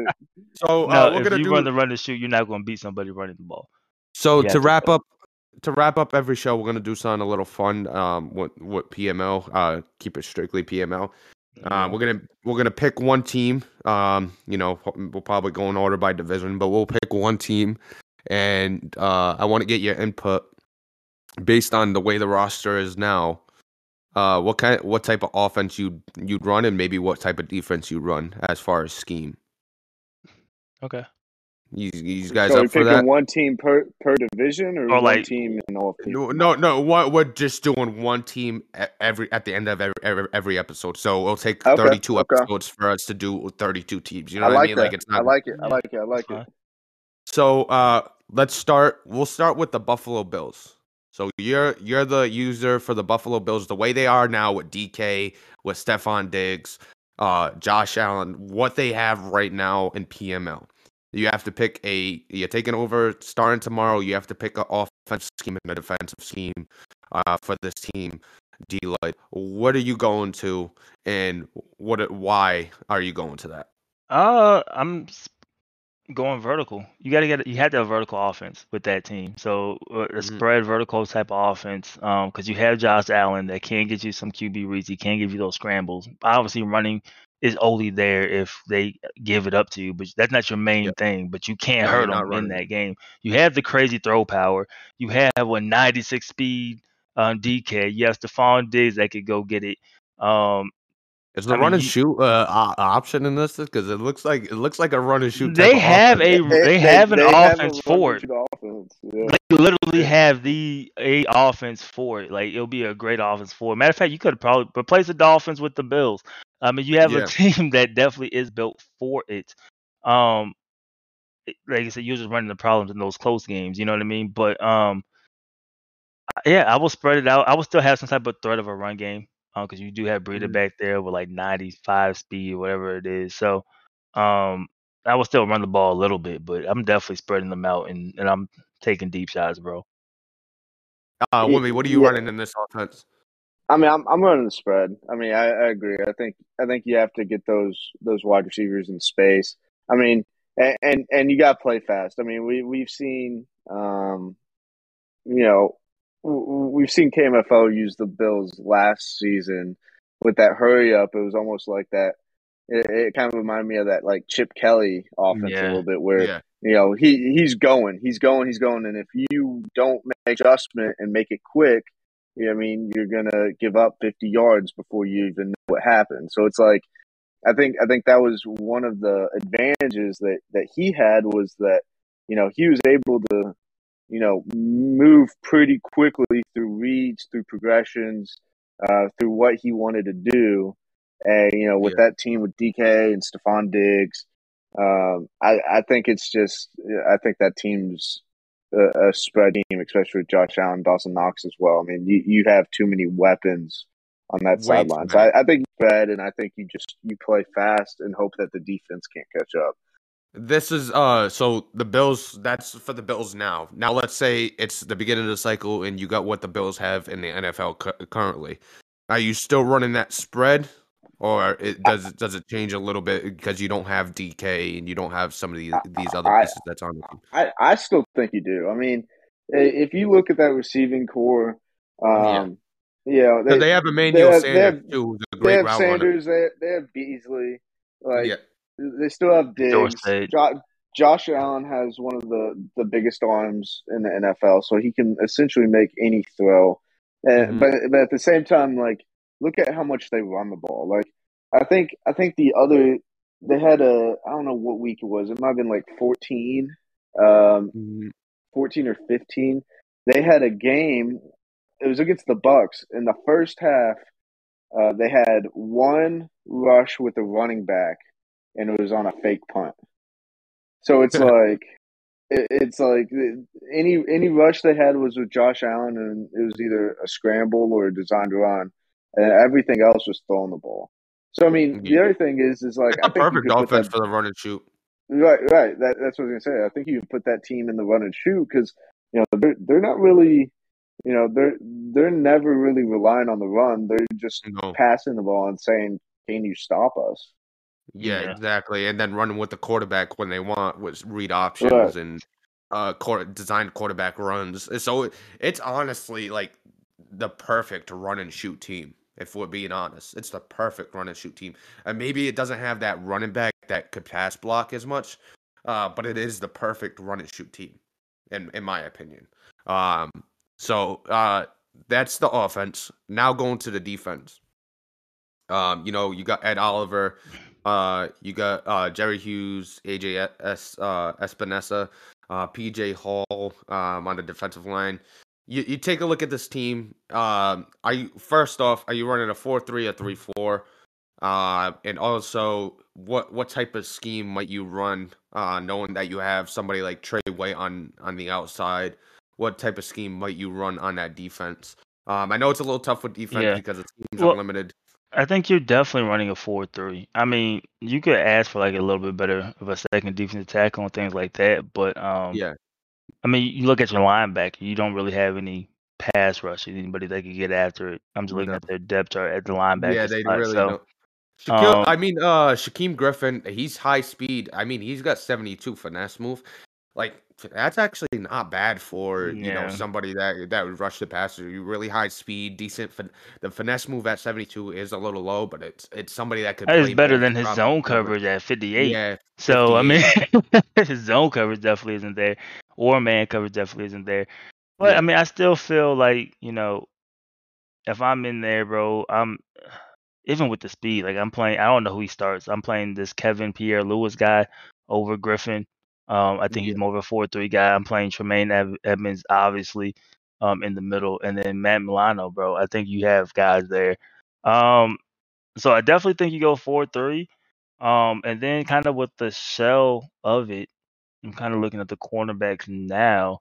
So uh,
no.
we're
If
gonna
you
do
run the run and shoot, you're not gonna beat somebody running the ball.
So
You
to
have to
wrap up, to wrap up every show, we're gonna do something a little fun. Um, with with PML, uh, keep it strictly PML. Uh, we're gonna we're gonna pick one team. Um, you know, we'll probably go in order by division, but we'll pick one team, and uh, I want to get your input based on the way the roster is now. Uh, what kind, what type of offense you would you'd run, and maybe what type of defense you run as far as scheme.
okay.
You, you guys
so we're
up for
picking
that?
one team per per division, or,
Or
one
like-
team in all of
No, no, no. What we're just doing one team every at the end of every every, every episode. So it'll take
Okay,
thirty-two
okay.
episodes for us to do thirty-two teams. You know
I
what
like
I mean?
that.
Like it's not.
I
not.
like it. I like it. I like it.
so uh, let's start. We'll start with the Buffalo Bills. So you're you're the user for the Buffalo Bills. The way they are now with DK, with Stefon Diggs, uh, Josh Allen, what they have right now in PML. You have to pick a. You're taking over starting tomorrow. You have to pick an offensive scheme and a defensive scheme uh, for this team. D Light, what are you going to, and what? Why are you going to that?
Uh, I'm. Going vertical. You got to get you had to have vertical offense with that team. So uh, a
Mhm.
spread vertical type of offense, um, because you have Josh Allen that can get you some QB reads. He can give you those scrambles. Obviously, running is only there if they give it up to you, but that's not your main
Yep.
thing. But you can't
No,
hurt them in that game. You have the crazy throw power. You have a 96 speed uh, DK. You have Stefon Diggs that could go get it. Um,
Is the
I mean,
run and shoot uh, option in this? Because it looks like it looks like a run and shoot.
they
of
have
offense.
a they, have an
they
offense
run
for it.
shoot Offense. Yeah.
They literally have the a offense for it. Like it'll be a great offense for it. Matter of fact, you could probably replace the Dolphins with the Bills. I mean, you have
Yeah.
a team that definitely is built for it. Um, like I said, you're just running the problems in those close games. You know what I mean? But um, yeah, I will spread it out. I will still have some type of threat of a run game because you do have Breeder
Mhm.
back there with like 95 speed, whatever it is. So um, I will still run the ball a little bit, but I'm definitely spreading them out and, and I'm taking deep shots, bro.
Uh,
Ye-
Wimmy, what are you
yeah.
running in this offense?
I mean, I'm I'm running the spread. I mean, I, I agree. I think I think you have to get those those wide receivers in space. I mean, and and, and you got to play fast. I mean, we we've seen, um, you know, w- w- we've seen KMFO use the Bills last season with that hurry up. It was almost like that. It, it kind of reminded me of that like Chip Kelly offense a little bit, where
Yeah,
you know he he's going, he's going, he's going, and if you don't make adjustment and make it quick, you know I mean, you're gonna give up 50 yards before you even know what happened. So it's like, I think I think that was one of the advantages that that he had was that you know he was able to you know move pretty quickly through reads, through progressions, uh, through what he wanted to do, and you know with that team with DK and Stefon Diggs. Um, I, I think it's just I think that team's a, a spread team, especially with Josh Allen, Dawson Knox as well. I mean, you, you have too many weapons on that sideline. So. I, I think you spread, and I think you just you play fast and hope that the defense can't catch up.
This is uh. So the Bills. That's for the Bills now. Now let's say it's the beginning of the cycle, and you got what the Bills have in the NFL cu- currently. Are you still running that spread, or it, does it does it change a little bit because you don't have DK and you don't have some of these these other
I-
pieces that's on the team?
I, I still think you do. I mean, if you look at that receiving corps, um, you know,
Because they have
they
Emmanuel
have- they
Sanders
have-
too, who's a
they have
route runner.
Sanders, they, they have Beasley, like
yeah,
they still have Diggs. Jo- Josh Allen has one of the, the biggest arms in the NFL, so he can essentially make any throw. And
Mhm.
but but at the same time, like look at how much they run the ball. Like I think I think the other they had a I don't know what week it was. It might have been like fourteen, um,
Mhm.
fourteen or fifteen. They had a game. It was against the Bucs in the first half. Uh, they had one rush with a running back, and it was on a fake punt. So it's like it, it's like any any rush they had was with Josh Allen, and it was either a scramble or a designed run, and everything else was throwing the ball. So I mean, the other thing is, is like I
a
think
perfect offense
that,
for the run and shoot.
right, right. That, that's what I was gonna say. I think you can put that team in the run and shoot because you know they're they're not really, you know, they're they're never really relying on the run. They're just
No,
passing the ball and saying, "Can you stop us?"
Yeah,
Yeah.
exactly, and then running with the quarterback when they want with read options
Right.
and uh, quarter, designed quarterback runs. So it's honestly like the perfect run and shoot team. If we're being honest, it's the perfect run and shoot team. And maybe it doesn't have that running back that could pass block as much, uh, but it is the perfect run and shoot team, in in my opinion. Um, so uh, that's the offense. Now going to the defense. Um, you know, you got Ed Oliver, uh, you got uh, Jerry Hughes, AJ S, uh, Epenesa, uh, PJ Hall um, on the defensive line. You, you take a look at this team. Um, are you first off? Are you running a four three or three four? Uh, and also, what what type of scheme might you run? Uh, knowing that you have somebody like Tre White on on the outside, what type of scheme might you run on that defense? Um, I know it's a little tough with defense
Yeah.
because the teams
Well,
are limited.
I think you're definitely running a four three. I mean, you could ask for like a little bit better of a second defensive tackle and things like that, but um,
Yeah.
I mean, you look at your linebacker, you don't really have any pass rushers, anybody that could get after it. I'm just looking
No.
at their depth chart at the linebacker
Yeah, they
spot.
really
so,
don't. Shaquille,
Um,
I mean, uh, Shaquem Griffin, he's high speed. I mean, he's got 72 finesse move. Like, that's actually not bad for, you know,
Yeah.
somebody that that would rush the passer. You really high speed, decent. Fin- the finesse move at 72 is a little low, but it's it's somebody that could
That is
play
better than his zone coverage at 58.
Yeah,
So I mean, his zone coverage definitely isn't there, or man coverage definitely isn't there. But
Yeah.
I mean, I still feel like you know, if I'm in there, bro, I'm even with the speed. Like I'm playing, I don't know who he starts. I'm playing this Kevin Pierre Lewis guy over Griffin. Um, I think he's more of a four-three guy. I'm playing Tremaine Ed- Edmunds, obviously, um, in the middle, and then Matt Milano, bro. I think you have guys there. Um, so I definitely think you go four-three. Um, and then kind of with the shell of it, I'm kind of looking at the cornerbacks now.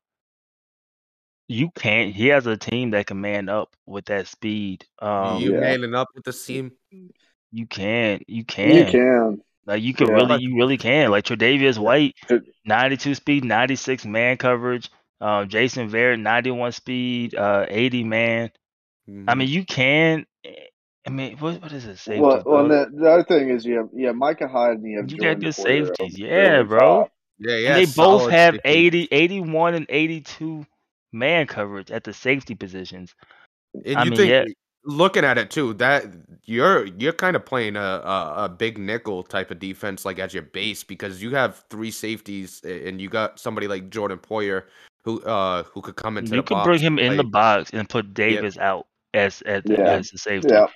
You can't. He has a team that can man up with that speed. Um,
you
Yeah.
manning up with the seam.
you can. You can.
You
can.
Can.
Like you can
Yeah.
really, you really can. Like Tre'Davious White, 92 speed, 96 man coverage. Uh, Jason Verrett, 91 speed, uh, 80 man. I
Mhm.
mean, you can. eh, I mean, what what does it? say?
Well, well, the, the other thing is you have yeah Micah Hyde and you have
You got
Jordan
good safeties. Yeah,
the
bro.
top.
yeah, yeah.
and they both have
safety.
80, 81 and 82 man coverage at the safety positions.
And
I
you
mean,
think,
yeah.
Looking at it too, that you're you're kind of playing a, a a big nickel type of defense, like as your base, because you have three safeties, and you got somebody like Jordan Poyer who uh who could come into
You
the
could
box
bring him
and
in the box and put Davis out as as,
Yeah.
as the safety.
Yeah.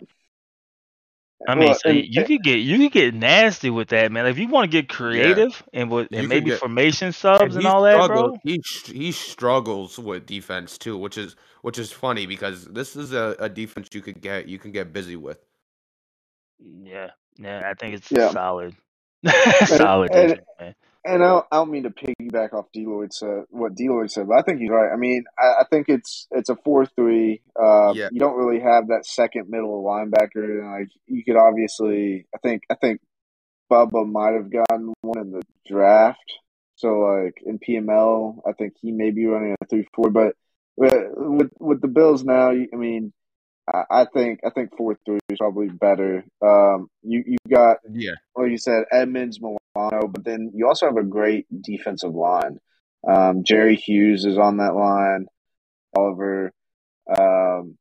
I mean,
Well,
so
and-
you could get you could get nasty with that, man. If you want to get creative and with and maybe
get-
formation subs and,
he
all that, bro.
He he struggles with defense too, which is which is funny because this is a, a defense you could get you can get busy with.
Yeah, yeah, I think it's
Yeah.
solid, solid
and-
defense, man.
And I don't, I don't mean to piggyback off Deloitte said what Deloitte said, but I think he's right. I mean, I, I think it's it's a four three. Uh,
Yeah.
You don't really have that second middle linebacker. And like you could obviously, I think I think Bubba might have gotten one in the draft. So like in PML, I think he may be running a three four. But with with, the Bills now, I mean, I, I think I think four three is probably better. Um, you you got
Yeah,
like you said, Edmunds, Milano, but then you also have a great defensive line. Um, Jerry Hughes is on that line. Oliver. Um,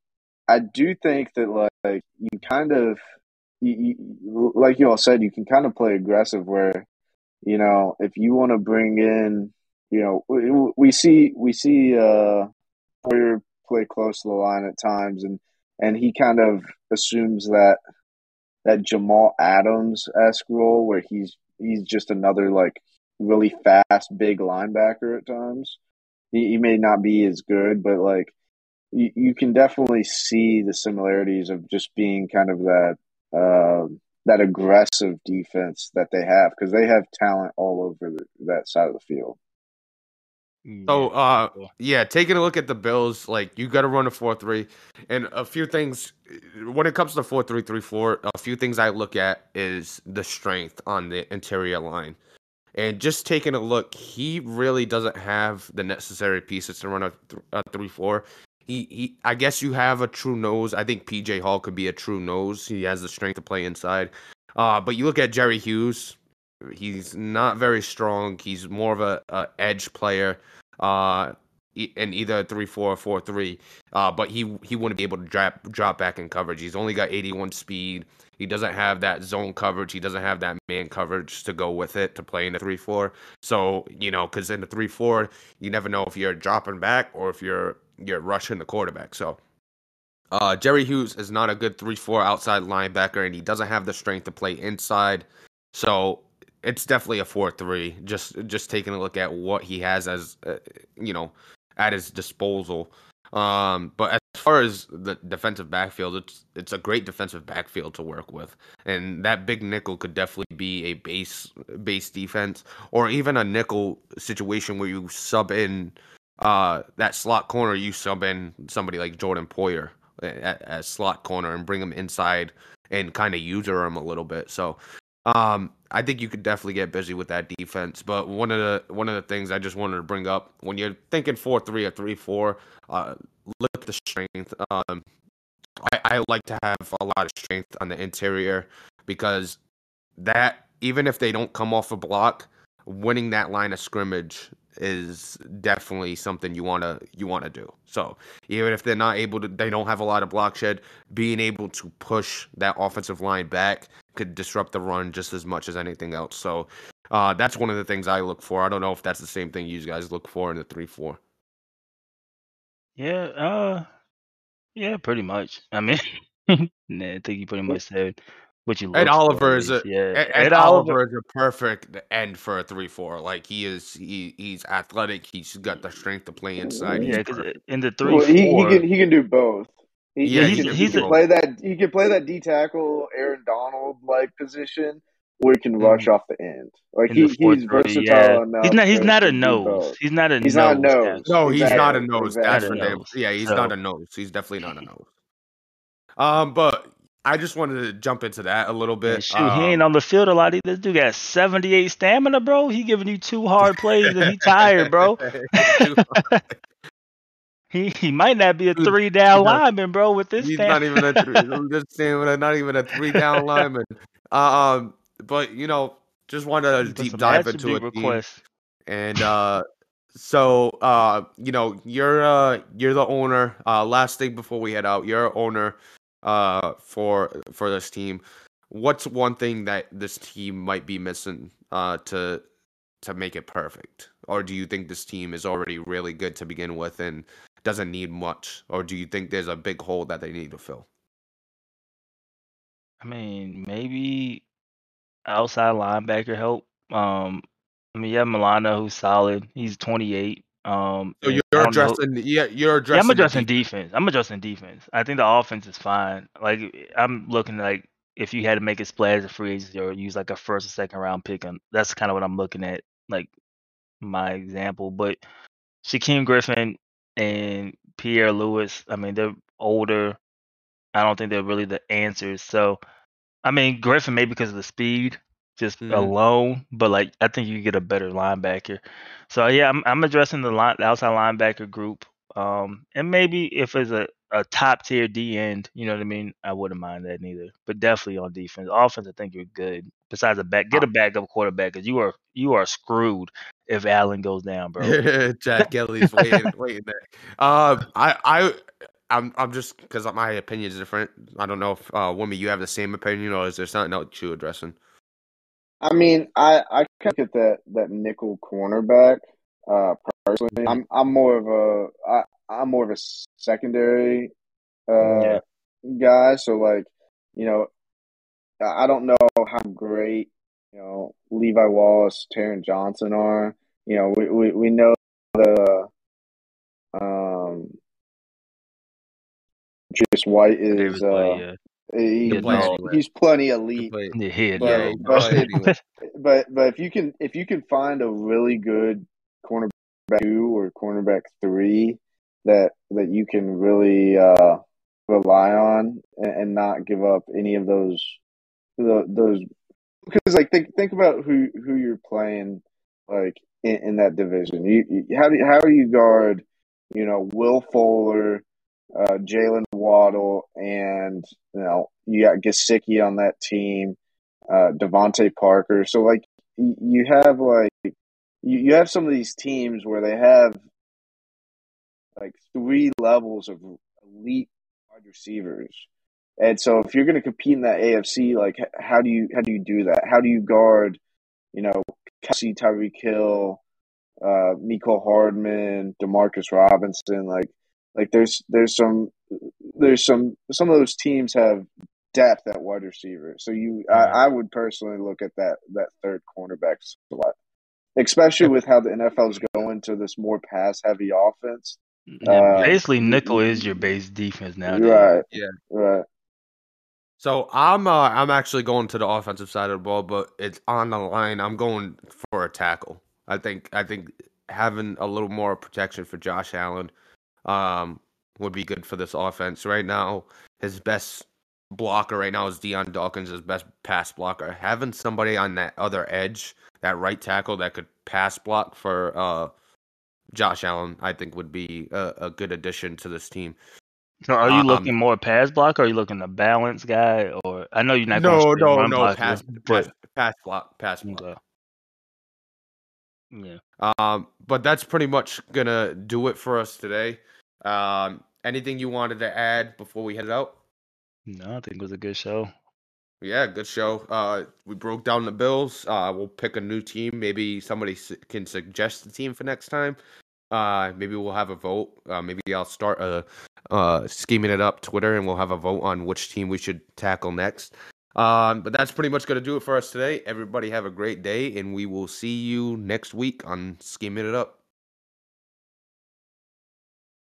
I do think that like you kind of, you, you, like you all said, you can kind of play aggressive. Where you know if you want to bring in, you know, we, we see we see uh, Poyer play close to the line at times, and and he kind of assumes that that Jamal Adams esque role where he's he's just another like really fast big linebacker at times. He, he may not be as good, but like you, you can definitely see the similarities of just being kind of that uh, that aggressive defense that they have because they have talent all over the, that side of the field.
So, uh, yeah, taking a look at the Bills, like you got to run a four three, and a few things when it comes to four three three four. A few things I look at is the strength on the interior line, and just taking a look, he really doesn't have the necessary pieces to run a, th- a three four. He, he, I guess you have a true nose. I think PJ Hall could be a true nose. He has the strength to play inside. Uh, but you look at Jerry Hughes, he's not very strong. He's more of a, a edge player uh in either a 3-4 or 4-3 uh but he he wouldn't be able to drop drop back in coverage. He's only got 81 speed. He doesn't have that zone coverage. He doesn't have that man coverage to go with it to play in the 3-4 so you know because in the 3-4 you never know if you're dropping back or if you're you're rushing the quarterback. So uh jerry hughes is not a good 3-4 outside linebacker and he doesn't have the strength to play inside. So it's definitely a four three. Just just taking a look at what he has as uh, you know at his disposal. Um, but as far as the defensive backfield, it's it's a great defensive backfield to work with, and that big nickel could definitely be a base base defense, or even a nickel situation where you sub in uh that slot corner, you sub in somebody like Jordan Poyer at, at slot corner and bring him inside and kind of user him a little bit. So um, I think you could definitely get busy with that defense. But one of the one of the things I just wanted to bring up when you're thinking four three or three four, uh, look at the strength. Um, I, I like to have a lot of strength on the interior because that even if they don't come off a block, winning that line of scrimmage is definitely something you want to you want to do. So, even if they're not able to they don't have a lot of block shed, being able to push that offensive line back could disrupt the run just as much as anything else. So, uh, that's one of the things I look for. I don't know if that's the same thing you guys look for in the 3-4.
Yeah, uh, yeah, pretty much. I mean, nah, I think you pretty much said what you.
Ed
look
Oliver is a
yeah.
Ed,
Ed
Ed
Oliver.
Oliver is a perfect end for a three four. Like he is, he he's athletic. He's got the strength to play inside.
Yeah, because in the three
Well, he, he
four,
can he can do both. He,
Yeah,
he
he's-
can,
he's
he
a-
can play that he can play that D tackle Aaron Donald like position, where he can
Mm-hmm.
rush off the end. Like he,
the
he's
three,
versatile
yeah.
enough.
He's not. He's not a nose. He's not a
He's
nose.
not a nose.
No, he's not a nose.
exactly.
That's
Not
for damn.
nose.
Yeah, he's
So-
not a nose. He's definitely not a nose. Um, but I just wanted to jump into that a little
Man,
bit.
shoot, he ain't
Um,
on the field a lot. either. This dude got 78 stamina, bro. He giving you two hard plays and he tired, bro. he he might not be a three down lineman, bro, with this
He's not even a three. I'm just saying, not even a three down lineman. Um, but you know, just wanted to deep dive into
it.
And uh so uh you know, you're uh you're the owner. Uh last thing before we head out, you're owner uh for for this team. What's one thing that this team might be missing uh to to make it perfect? Or do you think this team is already really good to begin with and doesn't need much? Or do you think there's a big hole that they need to fill?
I mean, maybe outside linebacker help. Um, I mean, you have Milano who's solid. He's 28. Um,
So you're
don't know-
addressing yeah, you're
Yeah,
addressing
I'm addressing
defense.
defense. I'm addressing defense. I think the offense is fine. Like I'm looking like if you had to make a splash as a free agency or use like a first or second round pick, and that's kind of what I'm looking at. Like my example, but Shaquem Griffin and Pierre Lewis. I mean, they're older. I don't think they're really the answers. So, I mean, Griffin maybe because of the speed, just
Mhm.
alone. But like, I think you get a better linebacker. So yeah, I'm I'm addressing the line, the outside linebacker group. Um, and maybe if it's a, a top tier D end, you know what I mean, I wouldn't mind that neither. But definitely on defense, offense, I think you're good. Besides a back, get a backup quarterback because you are you are screwed if Allen goes down, bro.
Jack Kelly's waiting, waiting there. Uh, I, I, I'm, I'm just because my opinion is different. I don't know if uh, Wimmy, you have the same opinion, or is there something else you addressing?
I mean, I I kind of get that that nickel cornerback. Uh, personally, I'm I'm more of a I, I'm more of a secondary uh
Yeah.
guy. So like, you know, I don't know how great you know Levi Wallace, Taron Johnson are. You know, we we, we know the um. Just White is uh,
yeah.
he- he's, he's plenty elite.
Yeah,
But-
Yeah,
dog,
he
bro.
can play anywhere.
But but if you can if you can find a really good cornerback two or cornerback three that that you can really uh, rely on and, and not give up any of those the, those because like think think about who who you're playing like in, in that division. You, you how do you, how do you guard you know Will Fuller, uh, Jaylen Waddle, and you know you got Gesicki on that team uh, DeVante Parker. So like you have like you, you have some of these teams where they have like three levels of elite wide receivers. And so if you're going to compete in that AFC, like how do you how do you do that? How do you guard, you know, Kelce, Tyreek Hill, uh, Mecole Hardman, Demarcus Robinson? Like like there's there's some there's some some of those teams have depth at wide receiver. So you, I, I would personally look at that that third cornerback spot, especially with how the NFL is going to this more pass heavy offense.
Yeah,
Uh,
basically, nickel is your base defense now.
Right.
Yeah.
Right.
So I'm, uh, I'm actually going to the offensive side of the ball, but it's on the line. I'm going for a tackle. I think, I think having a little more protection for Josh Allen, um, would be good for this offense. Right now, his best blocker right now is Dion Dawkins, his best pass blocker. Having somebody on that other edge, that right tackle that could pass block for uh, Josh Allen, I think would be a, a good addition to this team.
So are you
Um,
looking more pass block or are you looking a balance guy? Or I know you're not
No,
going straight
no, no.
blocker,
Pass,
but
pass, pass block, pass block.
okay. yeah.
Um, but that's pretty much gonna do it for us today. Um, anything you wanted to add before we head out?
No, I think it was a good show.
Yeah, good show. Uh, we broke down the Bills. Uh, we'll pick a new team. Maybe somebody su- can suggest the team for next time. Uh, maybe we'll have a vote. Uh, maybe I'll start uh, uh, scheming it up Twitter, and we'll have a vote on which team we should tackle next. Um, but that's pretty much gonna do it for us today. Everybody have a great day, and we will see you next week on scheming it up.